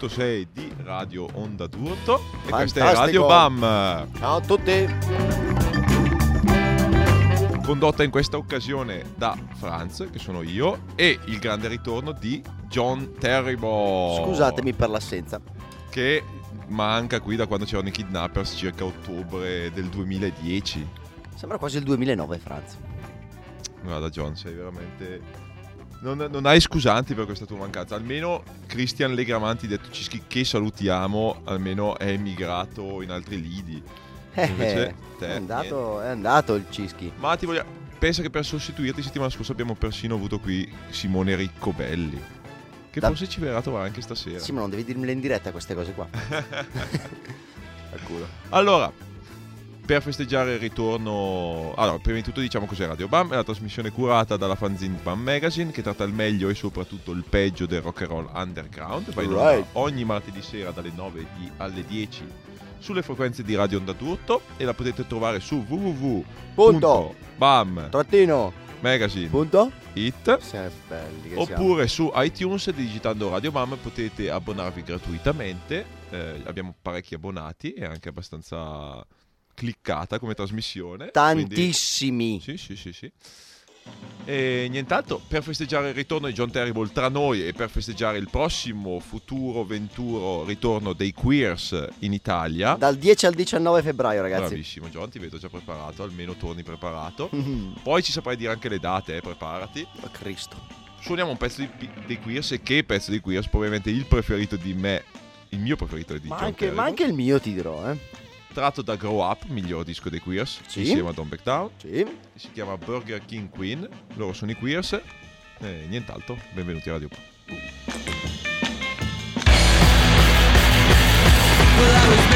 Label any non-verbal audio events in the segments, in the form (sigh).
99.6 di Radio Onda d'Urto e questa è. Radio BAM, Ciao a tutti. condotta in questa occasione da Franz, che sono io, e il grande ritorno di John Terrible. Scusatemi per l'assenza. Che manca qui da quando c'erano i kidnappers, circa ottobre del 2010. Sembra quasi il 2009, Franz. Guarda John, sei veramente... Non, non hai scusanti per questa tua mancanza. Almeno Christian Legramanti, detto Cischi, che salutiamo, almeno è emigrato in altri lidi. Invece Eh, te, è, andato, è andato il Cischi. Ma ti voglio... Pensa che per sostituirti settimana scusa abbiamo persino avuto qui Simone Riccobelli. Che Da- forse ci verrà a trovare anche stasera. Sì, ma non devi dirmele in diretta queste cose qua. (laughs) Allora, per festeggiare il ritorno... Allora, prima di tutto diciamo cos'è Radio BAM, è la trasmissione curata dalla fanzine BAM Magazine che tratta il meglio e soprattutto il peggio del rock and roll underground. Va in Right. ogni martedì sera dalle 9 di- alle 10 sulle frequenze di Radio Onda d'Urto e la potete trovare su www.bam Trattino. Magazine Punto. It Siamo. Oppure su iTunes digitando Radio Bam potete abbonarvi gratuitamente. Eh, abbiamo parecchi abbonati e anche abbastanza cliccata come trasmissione. Tantissimi. Quindi- sì, sì, sì, sì. E nient'altro, per festeggiare il ritorno di John Terrible tra noi e per festeggiare il prossimo futuro venturo ritorno dei Queers in Italia. Dal 10 al 19 febbraio, ragazzi. Bravissimo John, ti vedo già preparato, almeno torni preparato. (laughs) Poi ci saprai dire anche le date, eh, preparati. Oh, Cristo. suoniamo un pezzo di, dei Queers e che pezzo dei Queers probabilmente il preferito di me il mio preferito di Ma John anche, ma anche il mio ti dirò, eh. Tratto da Grow Up miglior disco dei Queers Sì. insieme a Don't Back Down Sì. si chiama Burger King Queen loro sono i Queers e nient'altro benvenuti a Radio Pop. Well,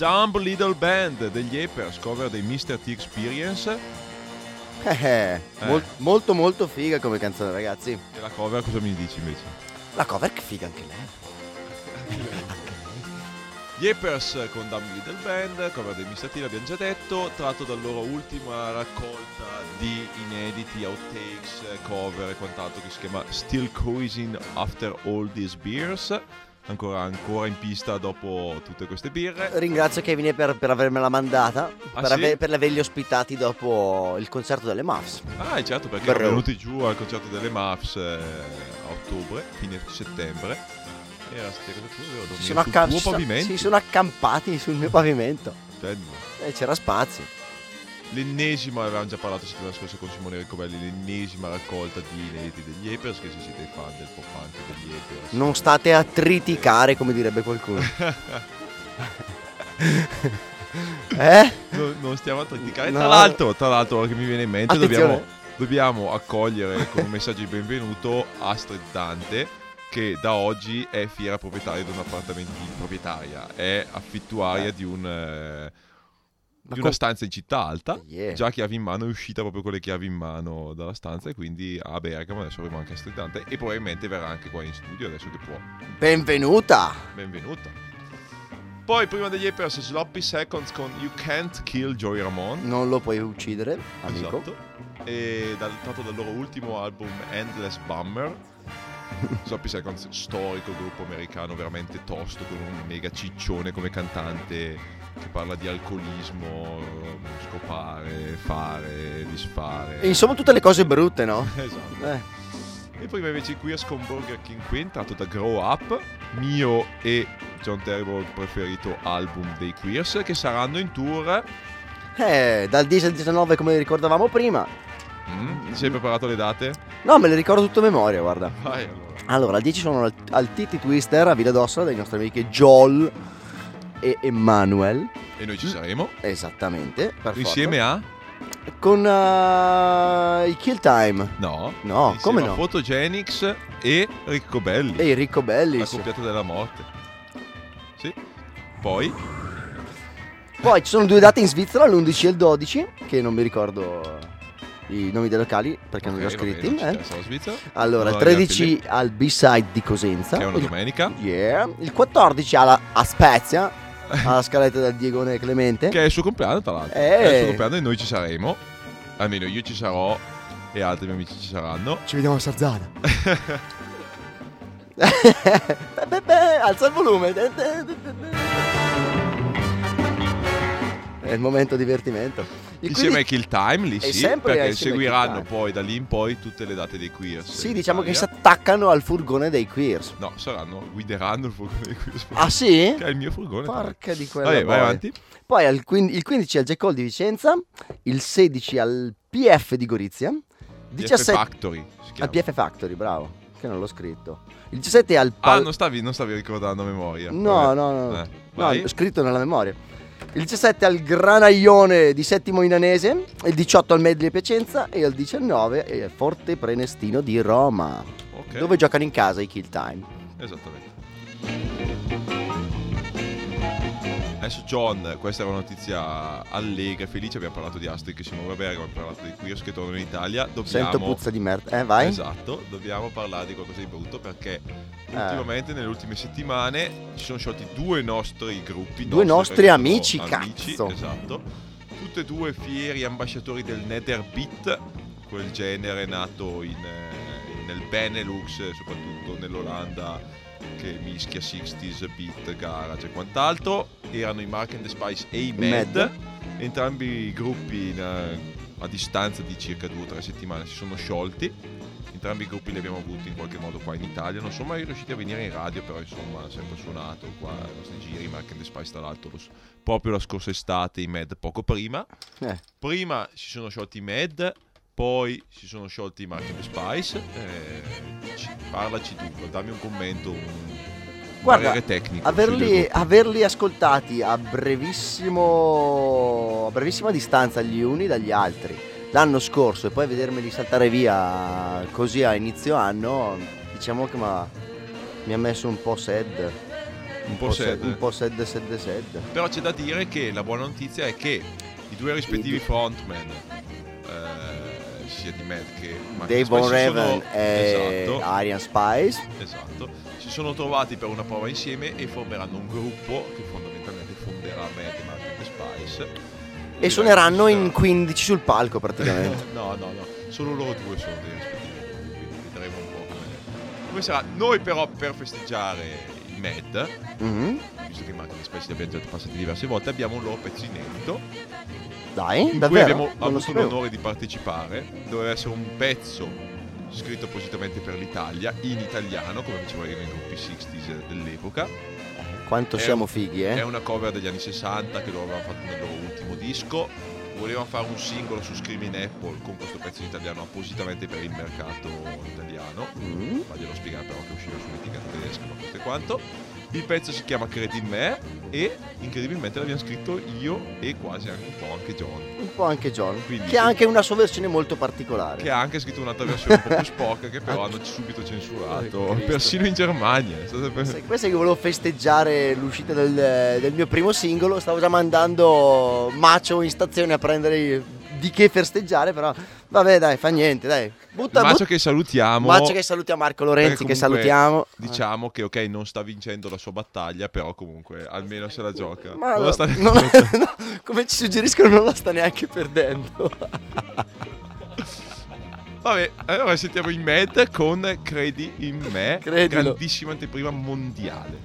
Dumb Little Band degli Apers, cover dei Mr. T Experience. Eh, eh, mol- molto molto figa come canzone, ragazzi. E la cover cosa mi dici invece? La cover che figa anche lei. Gli Apers con Dumb Little Band, cover dei Mr. T l'abbiamo già detto, tratto dalla loro ultima raccolta di inediti, outtakes, cover e quant'altro che si chiama Still Cruising After All These Beers. Ancora, ancora in pista dopo tutte queste birre. Ringrazio Kevin per, per avermela mandata, Ah, per, sì? ave- per averli ospitati dopo il concerto delle Muffs. Ah, certo, perché Bravo. erano venuti giù al concerto delle Muffs eh, a ottobre, fine settembre. Era dormire sono, sul accam- tuo si sono- pavimento. si sono accampati sul mio pavimento Bello. e c'era spazio. L'ennesima, avevamo già parlato settimana scorsa con Simone Riccovelli, l'ennesima raccolta di inediti degli Apers, che se siete fan del pop punk degli Apers. Non state a triticare, come direbbe qualcuno. (laughs) eh? No- non stiamo a criticare. No. Tra l'altro, tra l'altro, che mi viene in mente, dobbiamo, dobbiamo accogliere con un messaggio di benvenuto Astrid Dante, che da oggi è fiera proprietaria di un appartamento proprietaria, è affittuaria Eh. di un. eh, Ma di una stanza in città alta, Yeah. già chiavi in mano, è uscita proprio con le chiavi in mano dalla stanza e quindi a Bergamo adesso avremo anche Dante e probabilmente verrà anche qua in studio adesso che può. Benvenuta! Benvenuta. Poi prima degli Apers Sloppy Seconds con You Can't Kill Joey Ramone. Non lo puoi uccidere, amico. Esatto. E dal, tratto dal loro ultimo album Endless Bummer. (laughs) Sloppy Seconds, storico gruppo americano veramente tosto, con un mega ciccione come cantante che parla di alcolismo, scopare, fare, disfare. E insomma tutte le cose brutte, no? (laughs) Esatto. Eh. E prima invece Queers con Burger King Queen, tratto da Grow Up, mio e John Terrible preferito album dei Queers, che saranno in tour. Eh, dal 10 al 19 come ricordavamo prima. Mm, ti sei preparato le date? No, me le ricordo tutto a memoria, guarda. Vai allora. Allora, al 10 sono al, al Titi Twister a Villa d'Ossola dei nostri amici Joel e Emanuel. E noi ci saremo. Esattamente. per Insieme forza. a? Con eh, i Kill Time. No. No, come no? Photogenics e Ricco Belli. E Ricco La Bellis. coppiata della morte. Sì. Poi? Poi ci sono due date in Svizzera, l'11 e il 12, che non mi ricordo i nomi dei locali perché non li ho bene, scritti. ci eh. Allora, il Allora, 13 al B-side di Cosenza. Che è una il, domenica. yeah. il 14 alla, a Spezia, (laughs) alla scaletta del Diegone Clemente. Che è il suo compleanno, tra l'altro. Eh. È il suo compleanno e noi ci saremo. Almeno io ci sarò e altri miei amici ci saranno. Ci vediamo a Sarzana. (laughs) (laughs) Alza il volume. È il momento divertimento. E Insieme ai Kill Time, lì sì, perché seguiranno poi da lì in poi tutte le date dei Queers. Sì, diciamo che si Italia. attaccano al furgone dei queers. No, saranno, guideranno il furgone dei Queers. Ah sì? Che è il mio furgone. Porca di quella Vabbè, vai avanti. Poi il 15 al Jack Hall di Vicenza, il 16 al PF di Gorizia, PF 17 Factory. si al. PF Factory, bravo, che non l'ho scritto. Il 17 al Ah, Pal- non stavi, non stavi ricordando a memoria. No, Vabbè. no, no. Eh, no, scritto nella memoria. Il 17 al Granaione di Settimo Inanese, il 18 al Medley Piacenza e il 19 al Forte Prenestino di Roma, Ok, dove giocano in casa i Kill Time. Esattamente. Adesso John, questa era una notizia allegra felice, abbiamo parlato di Astrid che si muove a Bergamo, abbiamo parlato di Queers che tornano in Italia, dobbiamo... Sento puzza di merda. Eh, vai. Esatto, dobbiamo parlare di qualcosa di brutto perché ultimamente, nelle ultime settimane, ci sono sciolti due nostri gruppi. Due nostri perché sono amici, amici, cazzo. Esatto. Tutte e due fieri ambasciatori del Nether Beat, quel genere nato in, eh, nel Benelux, eh, soprattutto nell'Olanda, che mischia 60s, beat, garage e quant'altro. Erano i Mark and the Spice e i Mad. Mad. Entrambi i gruppi eh, a distanza di circa due o tre settimane si sono sciolti. Entrambi i gruppi li abbiamo avuti in qualche modo qua in Italia. Non sono mai riusciti a venire in radio, però insomma hanno sempre suonato qua ai nostri giri. Mark and the Spice, tra l'altro, proprio la scorsa estate, i Mad poco prima. Eh. Prima si sono sciolti i Mad, poi si sono sciolti i Mark and the Spice. Eh, ci- parlaci tu, dammi un commento, un Guarda, tecnico. Averli, averli ascoltati a brevissimo a brevissima distanza gli uni dagli altri l'anno scorso e poi vedermeli saltare via così a inizio anno diciamo che mi ha messo un po' sad un po' sad. Un po' sad, sad, sad. Però c'è da dire che la buona notizia è che i due rispettivi frontman, eh, sia di Matt che Dave sono- e esatto, Arian Spice. esatto, si sono trovati per una prova insieme e formeranno un gruppo che fondamentalmente fonderà Matt, Mark e Spice. E suoneranno in Sarà- 15 sul palco praticamente. (laughs) No, no, no, solo loro due sono dei rispettivi quindi vedremo un po' come, come sarà. Noi però per festeggiare i Mad, Mhm. visto che Mark e Spice li abbiamo già passati diverse volte, abbiamo un loro pezzo inedito Dai, davvero? abbiamo Non avuto l'onore di partecipare. Doveva essere un pezzo scritto appositamente per l'Italia, in italiano, come facevano i gruppi 60s dell'epoca. Quanto È siamo un- fighi, È eh? una cover degli anni 60 che loro avevano fatto nel loro ultimo disco. Volevano fare un singolo su Screaming Apple con questo pezzo in italiano appositamente per il mercato italiano. Mm. Faglielo spiegare però che usciva su un'etichetta tedesca, ma questo è quanto. Il pezzo si chiama Credi in me e incredibilmente l'abbiamo scritto io e quasi anche un po' anche John. Un po' anche John. Quindi che ha anche una sua versione molto particolare. Che ha anche scritto un'altra versione un po' più sporca che però (laughs) hanno subito censurato. Oh. Persino in Germania. Per- Sai, questo è che volevo festeggiare l'uscita del, del mio primo singolo. Stavo già mandando Macio in stazione a prendere di che festeggiare, però vabbè, dai, fa niente, dai. Butta, Macio butta- che salutiamo. Macio che salutiamo, Marco Lorenzi Perché che comunque salutiamo. Diciamo che ok, non sta vincendo la sua battaglia, però comunque almeno se la gioca. Ma Non la sta non- (laughs) no, come ci suggeriscono non la sta neanche perdendo. (laughs) Vabbè, allora sentiamo in Mad con Credi in me, Credilo. grandissima anteprima mondiale.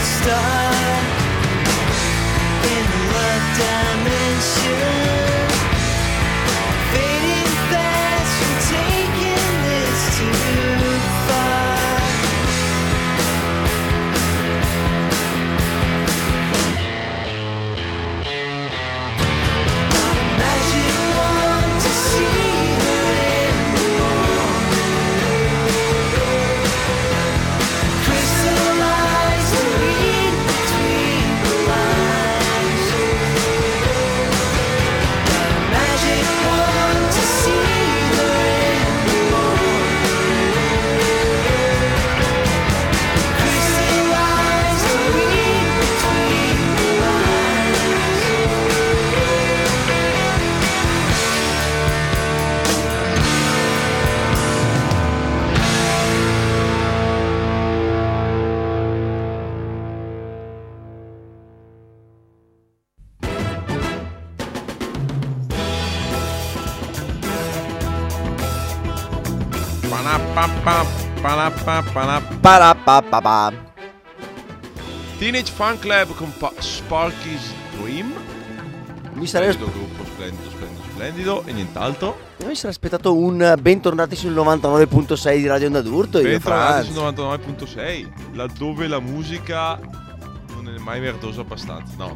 stuck in the dimension. Teenage Fan Club con pa- Sparky's Dream. Mi sarei splendido gruppo, splendido, splendido, splendido e nient'altro. Io mi sarei aspettato un bentornati sul 99.6 di Radio Onda d'Urto. Bentornati sul 99.6, laddove la musica non è mai merdosa abbastanza. No.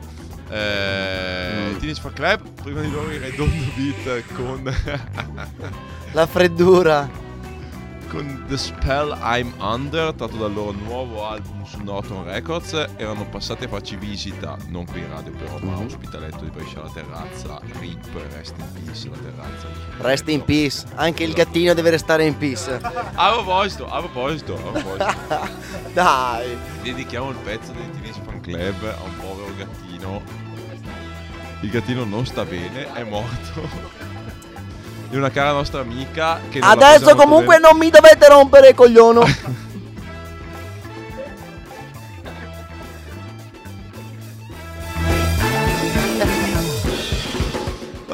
Eh, mm. Teenage Fan Club, prima di loro i Redondo Beat con... la freddura con The Spell I'm Under, tratto dal loro nuovo album su Norton Records. Erano passati a farci visita, non qui in radio però, ma a ospitaletto di Brescia alla terrazza. RIP, Rest in Peace, la terrazza. Rest in peace. Anche il gattino deve restare in peace. A proposito, a proposito, a proposito. (laughs) Dai. Dedichiamo il pezzo del Teenage Fan Club a un povero gattino. Il gattino non sta bene, è morto. Di una cara nostra amica che non Adesso comunque bene. non mi dovete rompere il cogliono. (laughs)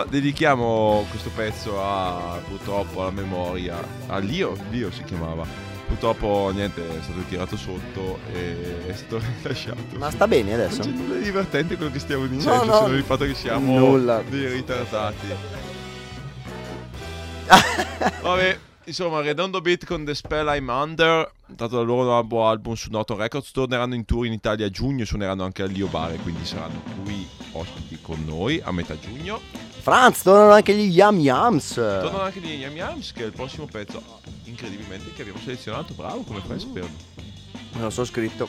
Dedichiamo questo pezzo a purtroppo alla memoria a Lio, Lio si chiamava. Purtroppo niente, è stato tirato sotto e è stato (laughs) rilasciato. Ma sta bene Non adesso? c'è nulla di divertente quello che stiamo dicendo, no, se non il fatto che siamo nulla. dei ritardati. (laughs) Vabbè, insomma, Redondo Beat con The Spell I'm Under, tratto dal loro nuovo album su Norton Records, torneranno in tour in Italia a giugno, suoneranno anche al Lio Bare, quindi saranno qui ospiti con noi a metà giugno. Franz, tornano anche gli Yam Yams. Tornano anche gli Yam Yams, che è il prossimo pezzo, incredibilmente, che abbiamo selezionato. Bravo, come fai a saperlo? Me lo so scritto.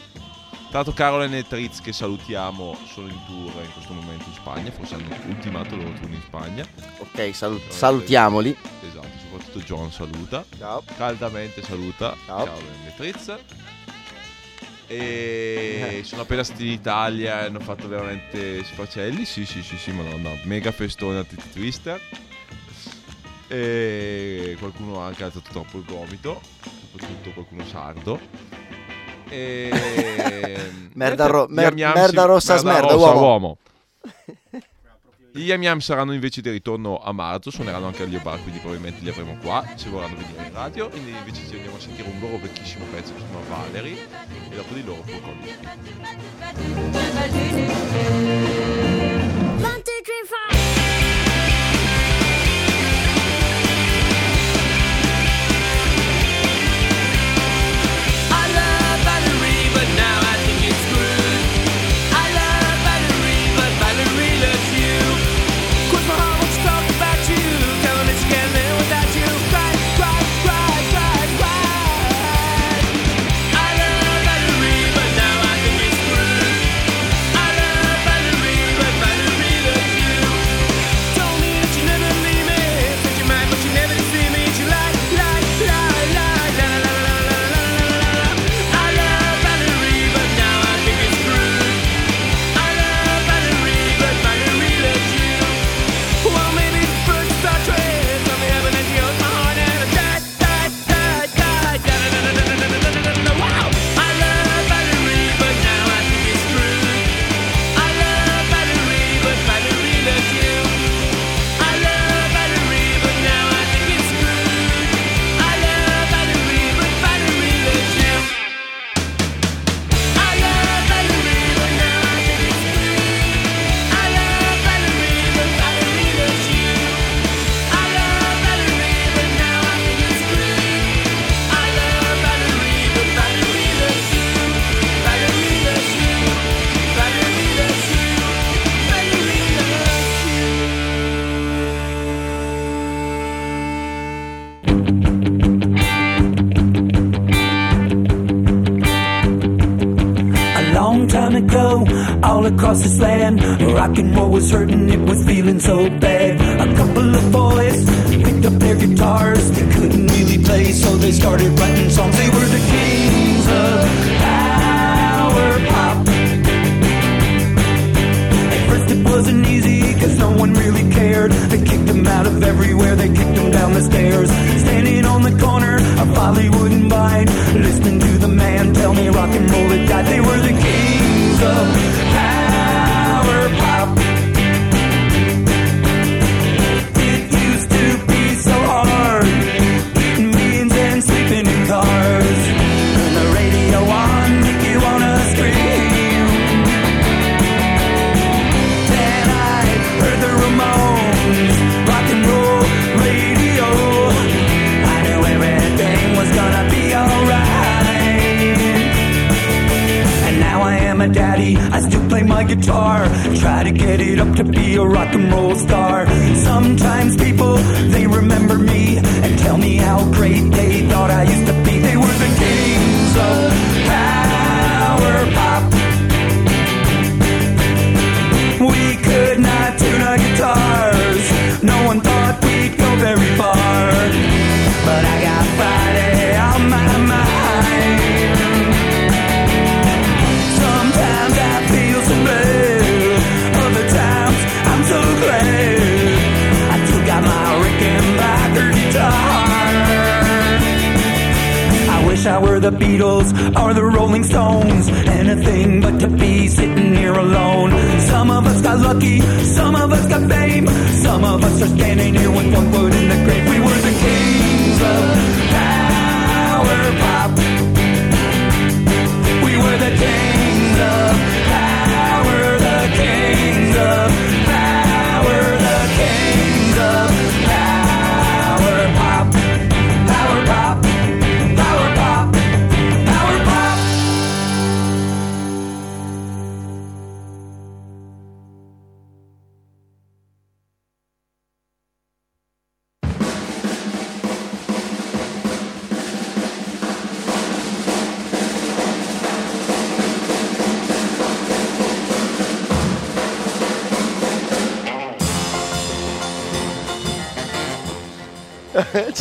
Tra l'altro Caroline e Tritz che salutiamo sono in tour in questo momento in Spagna, forse hanno ultimato il loro tour in Spagna. Ok, salu- salutiamoli. Esatto, soprattutto John saluta. Ciao. Caldamente saluta Ciao. Caroline e Tritz. E sono appena stati in Italia e hanno fatto veramente sfacelli. Sì, sì, sì, sì, madonna. Mega festone a Titi Twister. E qualcuno ha anche alzato troppo il gomito, soprattutto qualcuno sardo. E... Merda ro- mer- merda rossa smerda, rossa, uomo. Gli Yam Yam saranno invece di ritorno a marzo, suoneranno anche agli bar, quindi probabilmente li avremo qua, se vorranno venire in radio. E invece ci andiamo a sentire un loro vecchissimo pezzo che si chiama Valerie e dopo di loro Paul and roll was hurting, it was feeling so bad. A couple of boys picked up their guitars, they couldn't really play, so they started writing songs. They were the kings of power pop. At first it wasn't easy, cause no one really cared. They kicked them out of everywhere, they kicked them down the stairs. Standing on the corner of Hollywood and Vine, listening to the man tell me rock and roll had died. They were the kings of guitar, try to get it up to be a rock and roll star. Sometimes people, they remember me and tell me how great they thought I used to be. They were the kings of Were the Beatles or the Rolling Stones. Anything but to be sitting here alone. Some of us got lucky, some of us got fame. Some of us are standing here with one foot in the grave. We were the kings of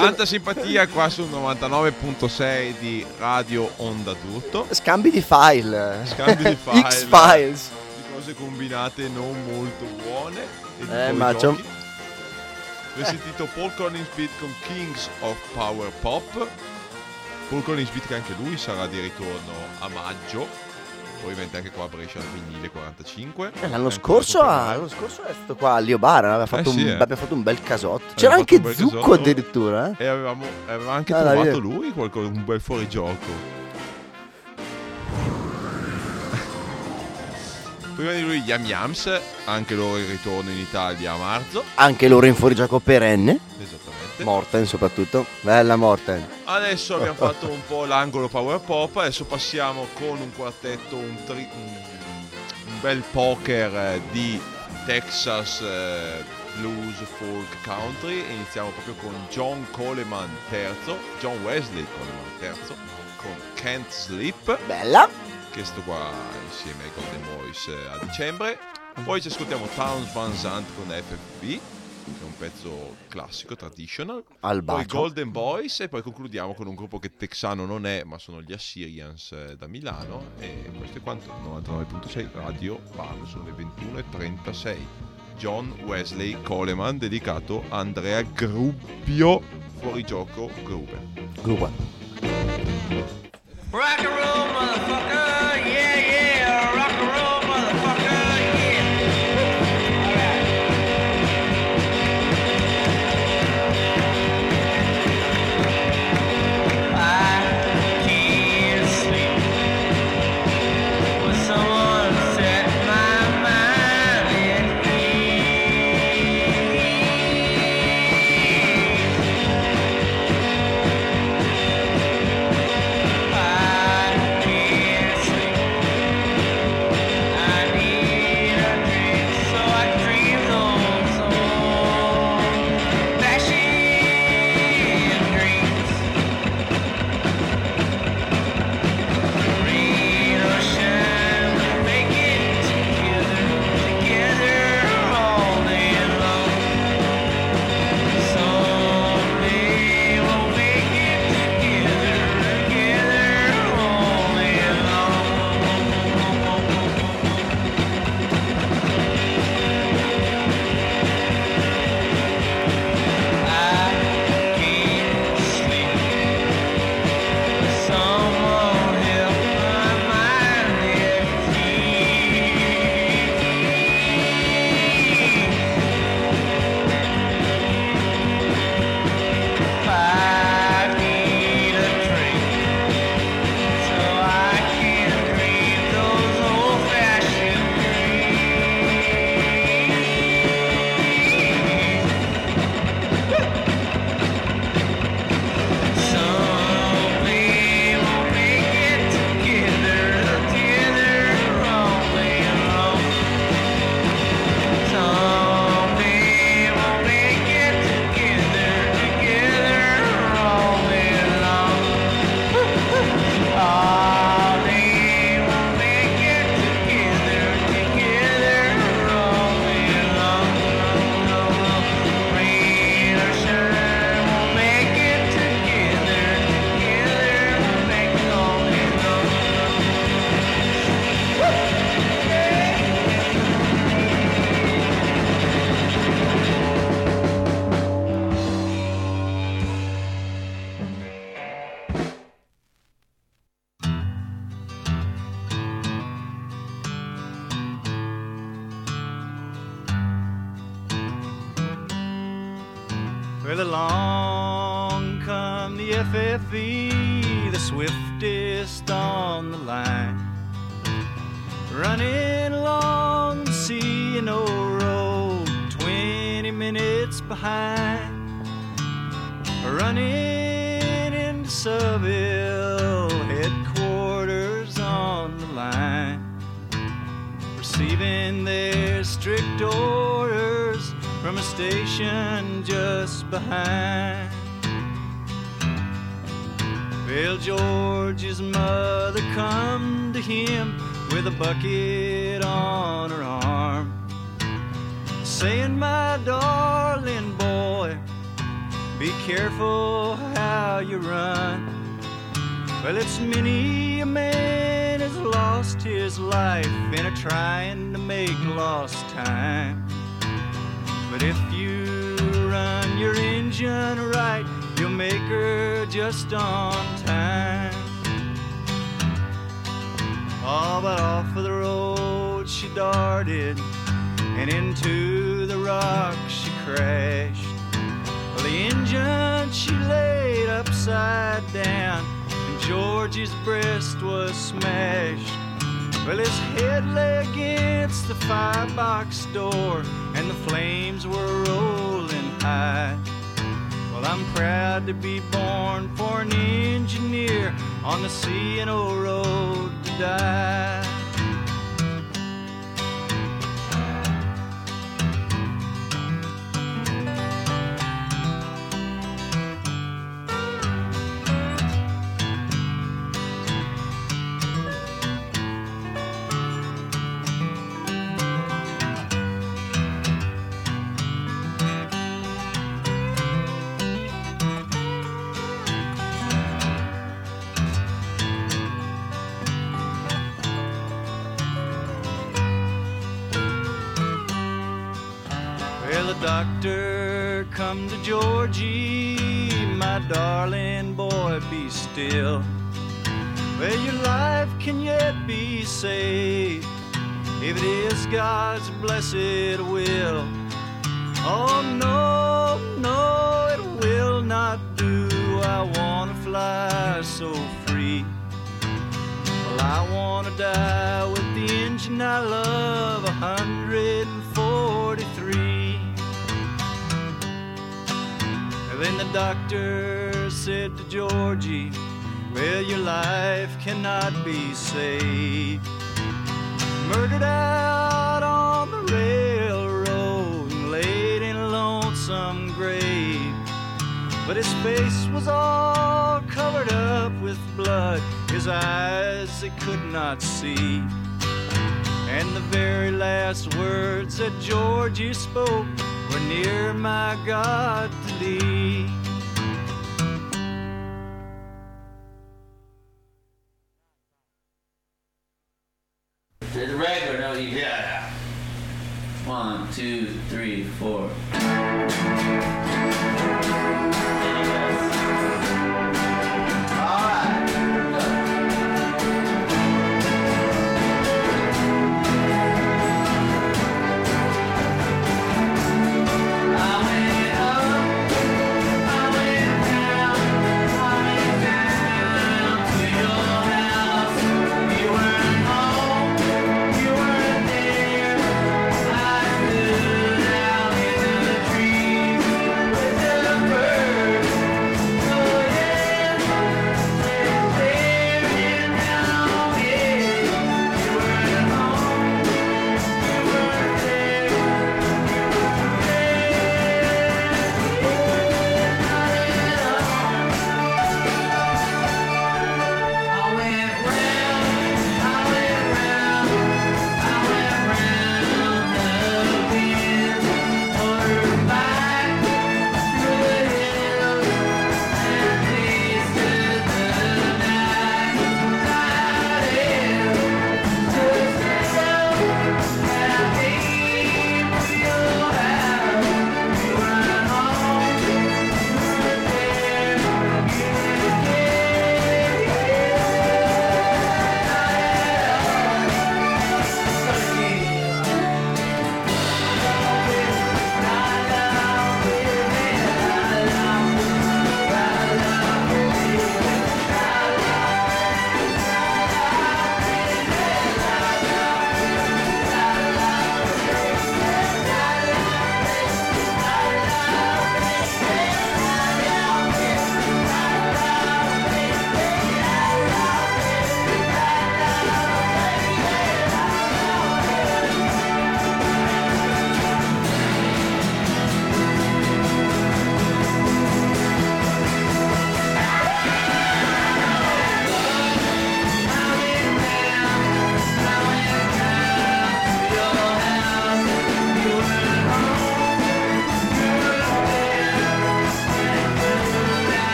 Tanta simpatia qua sul 99.6 di Radio Onda Tutto. Scambi di file. Scambi di (laughs) file. X-Files. Di cose combinate non molto buone. E di Eh, ma c'è un-. Ho sentito Paul Collins Beat con Kings of Power Pop. Paul Collins Beat che anche lui sarà di ritorno a maggio. Ovviamente anche qua a Brescia al vinile 45. Eh, L'anno scorso, l'anno scorso è stato qua a Lio Bar, aveva fatto, sì, un, eh. abbiamo fatto un bel casotto. C'era fatto anche Zucco casotto. addirittura, eh? E avevamo, aveva anche Ah, trovato Davide. lui qualcosa, un bel fuorigioco. Prima di lui Yam Yams, anche loro in ritorno in Italia a marzo. Anche loro in fuorigioco perenne. Esattamente. Morten soprattutto. Bella Morten. Adesso abbiamo fatto un po' l'angolo power pop, adesso passiamo con un quartetto, un, tri- un- bel poker eh, di Texas eh, blues, folk, country e iniziamo proprio con John Coleman III, John Wesley Coleman III con Can't Sleep, Bella. che sto qua insieme ai Golden Boys a dicembre. Poi ci ascoltiamo Towns Van Zandt con FFB, è un pezzo classico, traditional. Al Poi bacio. Golden Boys e poi concludiamo con un gruppo che texano non è, ma sono gli Assyrians eh, da Milano e questo è quanto 99.6 Radio Bar sono le 21.36 John Wesley Coleman dedicato a Andrea Grubbio fuorigioco Gruber Gruppo. Rock how you run. Well, it's many a man has lost his life in a trying to make lost time. But if you run your engine right, you'll make her just on time. Oh, but off of the road she darted, and into the rock she crashed. Well, the engine she laid upside down, and George's breast was smashed. Well, his head lay against the firebox door, and the flames were rolling high. Well, I'm proud to be born for an engineer on the C and O road to die. Still. where your life can yet be saved if it is God's blessed will. Oh no, no, it will not do. I wanna fly so free. Well, I wanna die with the engine I love, 143. And then the doctor said to Georgie, Well, your life cannot be saved. Murdered out on the railroad and laid in a lonesome grave. But his face was all covered up with blood, his eyes they could not see. And the very last words that Georgie spoke were near my God to thee.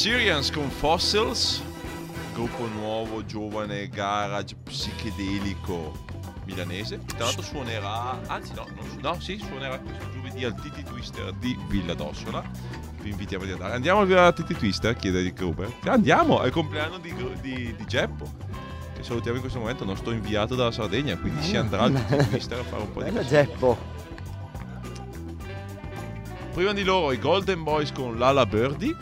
Assyrians con Fossils, gruppo nuovo, giovane, garage, psichedelico milanese. Tra l'altro suonerà, anzi no, non no, sì, suonerà questo giovedì al Titi Twister di Villa d'Ossola. Vi invitiamo ad andare. Andiamo al Titi Twister, chiede di Gruber. Andiamo, è il compleanno di, di, di Geppo. Che salutiamo in questo momento, nostro inviato dalla Sardegna, quindi si andrà al Twister a fare un po' di Bello. Geppo. Prima di loro i Golden Boys con Lala Birdie,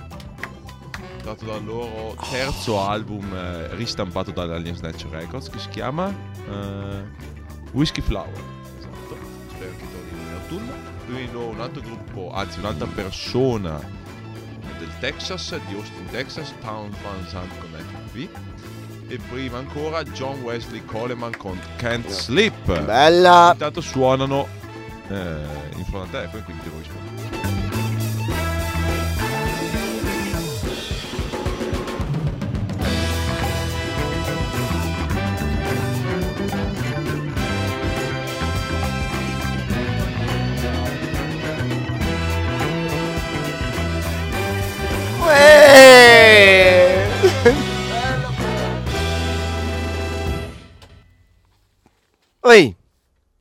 dato dal loro terzo album eh, ristampato dall'Alien Snatch Records, che si chiama eh, Whiskey Flower. Esatto, spero che torni in autunno. Prima di loro un altro gruppo, anzi un'altra persona del Texas, di Austin, Texas, Town Van Sant con FP. E prima ancora John Wesley Coleman con Can't Sleep. Bella. Intanto suonano eh, in fronte al telefono, quindi devo rispondere.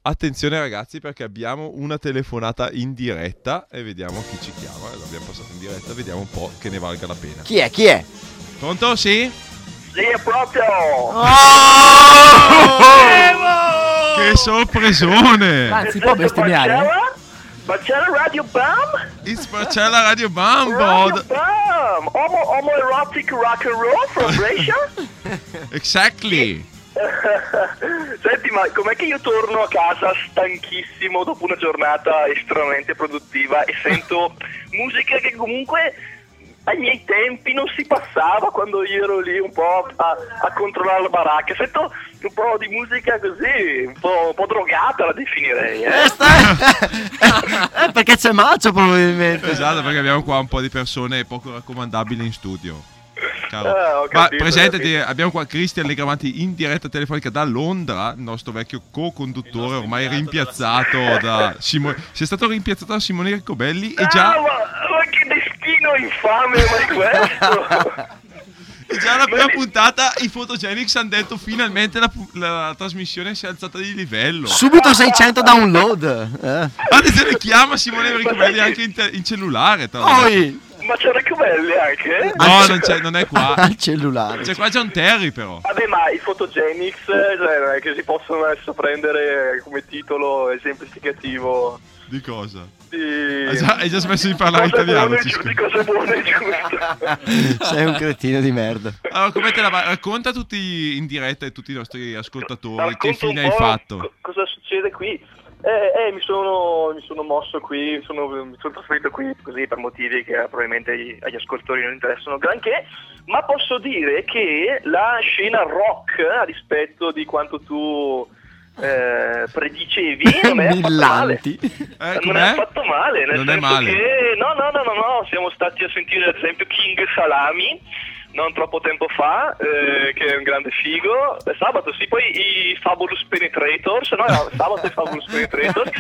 Attenzione ragazzi perché abbiamo una telefonata in diretta e vediamo chi ci chiama. L'abbiamo passata in diretta, vediamo un po' che ne valga la pena. Chi è? Chi è? Pronto? Sì? Sì, è proprio. Che sorpresone! Ah, si può bestemmiare? Marcella? Radio Bam? It's Marcella Radio Bambo! Radio Bam! Homo, homoerotic rock and roll from Brescia? Exactly! (laughs) Senti, ma com'è che io torno a casa stanchissimo dopo una giornata estremamente produttiva e sento (laughs) musica che comunque ai miei tempi non si passava quando io ero lì un po' a, a controllare la baracca. Sento un po' di musica così, un po', un po' drogata la definirei. Eh? Eh, (laughs) perché c'è Macio probabilmente. Esatto, perché abbiamo qua un po' di persone poco raccomandabili in studio. Caro. Ah, ho Ma presentati, abbiamo qua Cristian Legramanti in diretta telefonica da Londra, il nostro vecchio co-conduttore ormai rimpiazzato da Simone. Si è stato rimpiazzato da Simone Riccobelli e Ah, già, ma, ma che destino infame ma di questo! (laughs) e già la prima puntata i Photogenics hanno detto finalmente la, pu- la trasmissione si è alzata di livello. Subito 600 download. Eh. Attenzione, chiama Simone Riccobelli anche in, te- in cellulare. tra l'altro. Ma c'è Recubelli anche? No, non, c'è, non è qua. (laughs) al cellulare. C'è qua John Terry però. Vabbè, ma i photogenics cioè, non è che si possono adesso prendere come titolo esemplificativo Di cosa? di... Hai già, hai già smesso di parlare cose italiano, buone, di cose buone e giuste. (laughs) Sei un cretino di merda. Allora, come te la va? Racconta tutti in diretta e tutti i nostri ascoltatori che Racconta un fine hai fatto. co- cosa succede qui? Eh, eh, mi, sono, mi sono mosso qui, mi sono, mi sono trasferito qui così per motivi che probabilmente agli, agli ascoltatori non interessano granché, ma posso dire che la scena rock, a rispetto di quanto tu eh, predicevi, (laughs) non è affatto male. Eh, Non è affatto male, nel Non è senso male. che no, no, no, no, no, siamo stati a sentire ad esempio King Salami non troppo tempo fa, eh, che è un grande figo. Sabato sì, poi i Fabulous Penetrators, no, no, sabato i Fabulous (laughs) Penetrators,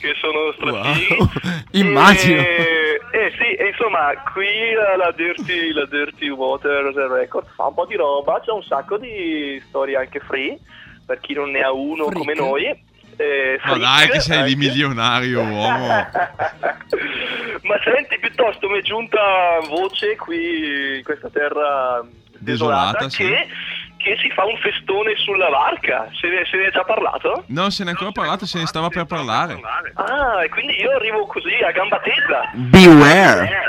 che sono strafighi. Wow. (laughs) Immagino. E, eh sì, e insomma, qui la, la Dirty, la Dirty Water Record fa un po' di roba, c'è un sacco di storie anche free, per chi non ne ha uno Freak. come noi. Eh, Ma dai che sei anche. milionario uomo. (laughs) Ma senti, piuttosto mi è giunta voce qui in questa terra desolata, Desolata, sì. Che, si fa un festone sulla barca. Se ne, se ne è già parlato? Non se ne è ancora parlato, se ne stava per parlare. Ah, e quindi io arrivo così a gamba tesa. Beware.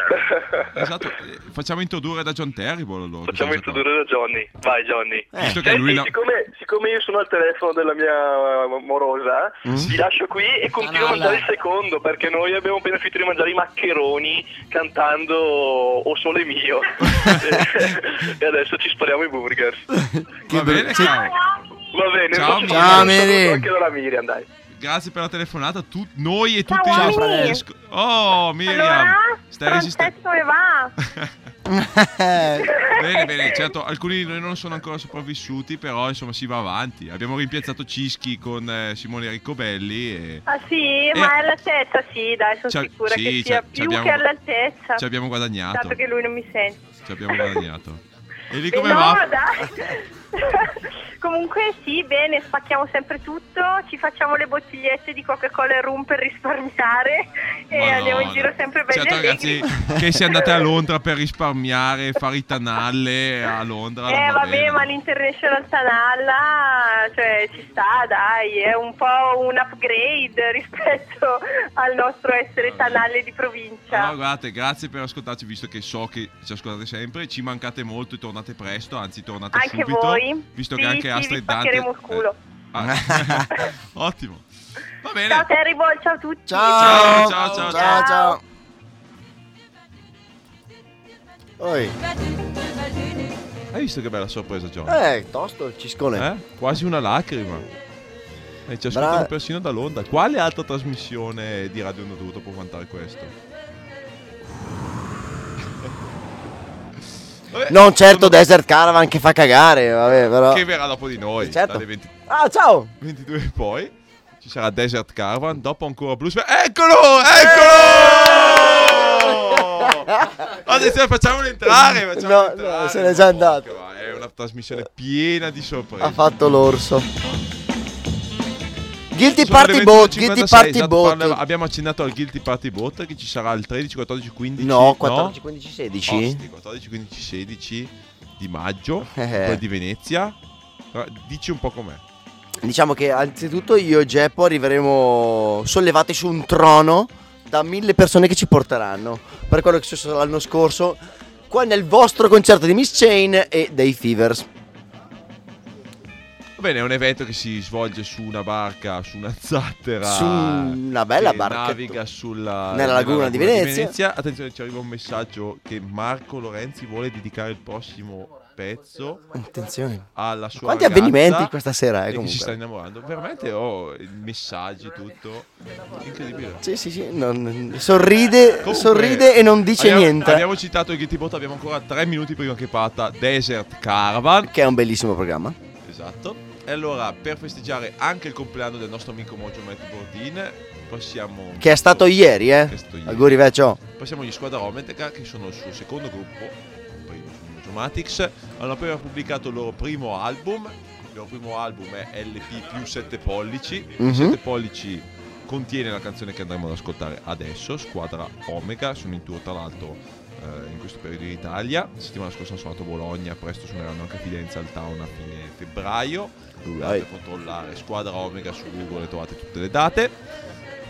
Esatto, eh, facciamo introdurre da John Terrible allora. Facciamo introdurre da Johnny. Vai Johnny. che Senti, lui la... siccome, siccome io sono al telefono della mia eh, morosa, vi lascio qui e continuo a mangiare il secondo perché noi abbiamo appena finito di mangiare i maccheroni cantando O Sole Mio. (laughs) (laughs) e adesso ci spariamo i burgers. Va bene, ciao. Va bene, Ciao, Ciao, un saluto Miri. anche dalla Miriam, dai. Grazie per la telefonata, tu, noi e tutti Ciao, i fratello. nostri... Oh, Miriam. Allora, Stai resistendo. come va? (laughs) Bene, bene, certo, alcuni di noi non sono ancora sopravvissuti, però insomma si va avanti. Abbiamo rimpiazzato Cischi con eh, Simone Riccobelli e Ah sì, ma è all'altezza, sì, dai, sono Ci- sicura sì, che sia più abbiamo- che all'altezza. ci abbiamo guadagnato. Dato che lui non mi sente. Ci abbiamo guadagnato. (laughs) E lì come no, va? dai. (laughs) Comunque sì, bene, spacchiamo sempre tutto, ci facciamo le bottigliette di Coca-Cola e rum per risparmiare e Madonna. andiamo in giro sempre belli Certo, allegri. ragazzi, (laughs) che siete andate a Londra per risparmiare, fare i tanalle a Londra. Eh va vabbè, bene. ma l'International Tanalla, cioè ci sta, dai, è un po' un upgrade rispetto al nostro essere Tanalle di provincia. No, guardate, grazie per ascoltarci, visto che so che ci ascoltate sempre, ci mancate molto e tornate presto, anzi tornate Anche subito. voi? Visto Sì, che anche sì, Astrid Dante... il culo. Ah, (laughs) Ottimo. Va bene. Ciao Terrible, ciao a tutti. Ciao. Ciao, ciao, ciao. ciao. Oi. Hai visto che bella sorpresa, John? Eh, tosto il ciscone. Eh? Quasi una lacrima. E ci ascoltano Bra- persino da Londra. Quale altra trasmissione di Radio 1 dovuto può vantare questo? Non certo Desert Caravan che fa cagare, vabbè, però. Che verrà dopo di noi. Certo. Dalle 20 Ah, ciao. 22 e poi ci sarà Desert Caravan, dopo ancora Blues. Eccolo! Eccolo! (laughs) Attenzione, facciamolo entrare. facciamolo No, entrare. no, se n'è già andato. È una trasmissione piena di sorprese. Ha fatto l'orso. Guilty Sono Party 21.56, Guilty Party esatto, Boat. parla- abbiamo accennato al Guilty Party Boat che ci sarà il 13, 14, 15. No, 14, 15, 16. Osti, 14, 15, 16 di maggio, (laughs) Eh. di Venezia. Dici un po' com'è. Diciamo che anzitutto io e Geppo arriveremo sollevati su un trono da mille persone che ci porteranno. Per quello che è successo l'anno scorso, qua nel vostro concerto di Miss Chain e dei Fevers. Va bene, è un evento che si svolge su una barca, su una zattera. Su una bella che barca. naviga sulla, Nella laguna di Venezia. Attenzione, ci arriva un messaggio che Marco Lorenzi vuole dedicare il prossimo pezzo Attenzione. alla sua Quanti ragazza avvenimenti questa sera, eh, che comunque. si sta innamorando. Veramente ho i messaggi, tutto. Incredibile. Sì, sì, sì. non- sorride, Comunque, sorride e non dice abbiamo- niente. Abbiamo citato il Getty Bot, abbiamo ancora tre minuti prima che parta Desert Caravan. Che è un bellissimo programma. Esatto. E allora, per festeggiare anche il compleanno del nostro amico Mojo Matt Bordin, passiamo... Che è stato ieri, eh. È stato ieri. Auguri, vecchio. Passiamo agli Squadra Ometeca, che sono il suo secondo gruppo, su Mojo Matix. Hanno appena pubblicato il loro primo album. Il loro primo album è LP più 7 pollici. Mhm. 7 pollici contiene la canzone che andremo ad ascoltare adesso, Squadra Omega. Sono in tour tra l'altro eh, in questo periodo in Italia. La settimana scorsa hanno suonato a Bologna, presto suoneranno anche a Fidenza al Town a fine febbraio. A controllare Squadra Omega su Google trovate tutte le date.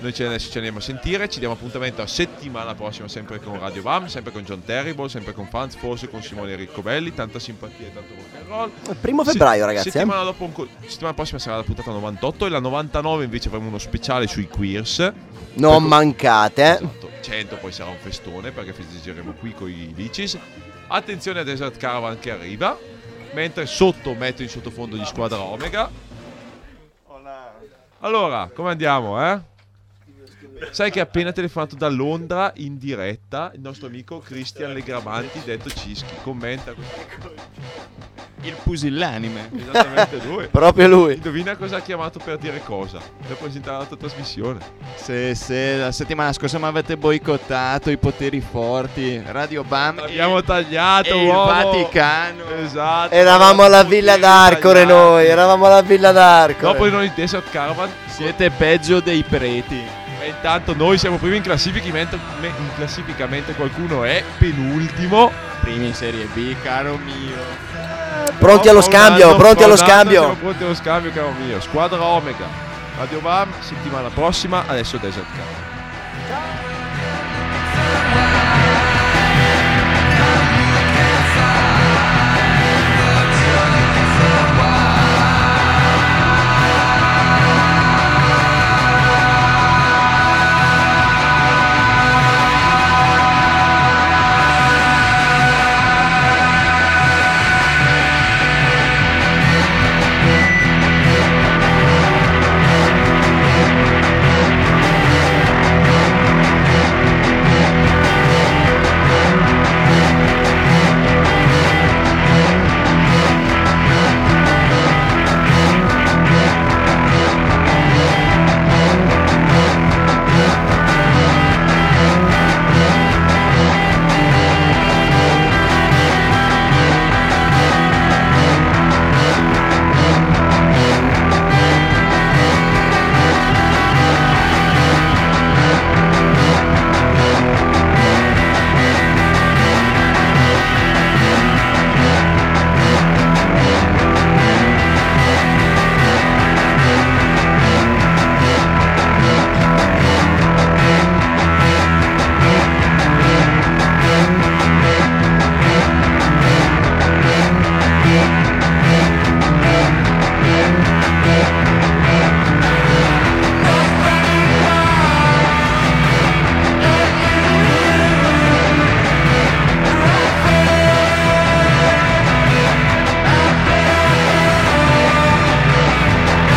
Noi adesso ci andiamo a sentire, ci diamo appuntamento a settimana prossima sempre con Radio Vam, sempre con John Terrible, sempre con Fans, forse con Simone Riccobelli, tanta simpatia e tanto rock and roll. Il primo febbraio, ragazzi, eh. Settimana, dopo un co- settimana prossima sarà la puntata 98 e la 99 invece avremo uno speciale sui queers. Non mancate. Esatto, 100 poi sarà un festone perché festeggeremo qui con i licis. Attenzione a Desert Caravan che arriva, mentre sotto metto in sottofondo gli Squadra Omega. Allora, come andiamo, eh? Sai che ha appena telefonato da Londra in diretta il nostro amico Cristian Legramanti, detto Cischi. Commenta Il pusillanime. Esattamente lui. (laughs) Proprio lui. Indovina cosa ha chiamato per dire cosa. Per presentare la tua trasmissione. Se, se la settimana scorsa mi avete boicottato i poteri forti, Radio Bam Abbiamo tagliato, e il. Vaticano. Esatto. Eravamo alla Villa d'Arcore noi, eravamo alla Villa d'Arcore. Dopo di noi Desert Caravan Siete peggio dei preti. E intanto noi siamo primi in classifica in classifica mentre qualcuno è penultimo. Primi in Serie B, caro mio. Pronti allo scambio, pronti allo scambio. Siamo pronti allo scambio, caro mio. Squadra Omega. Radio Vam, settimana prossima, adesso Desert Caravan.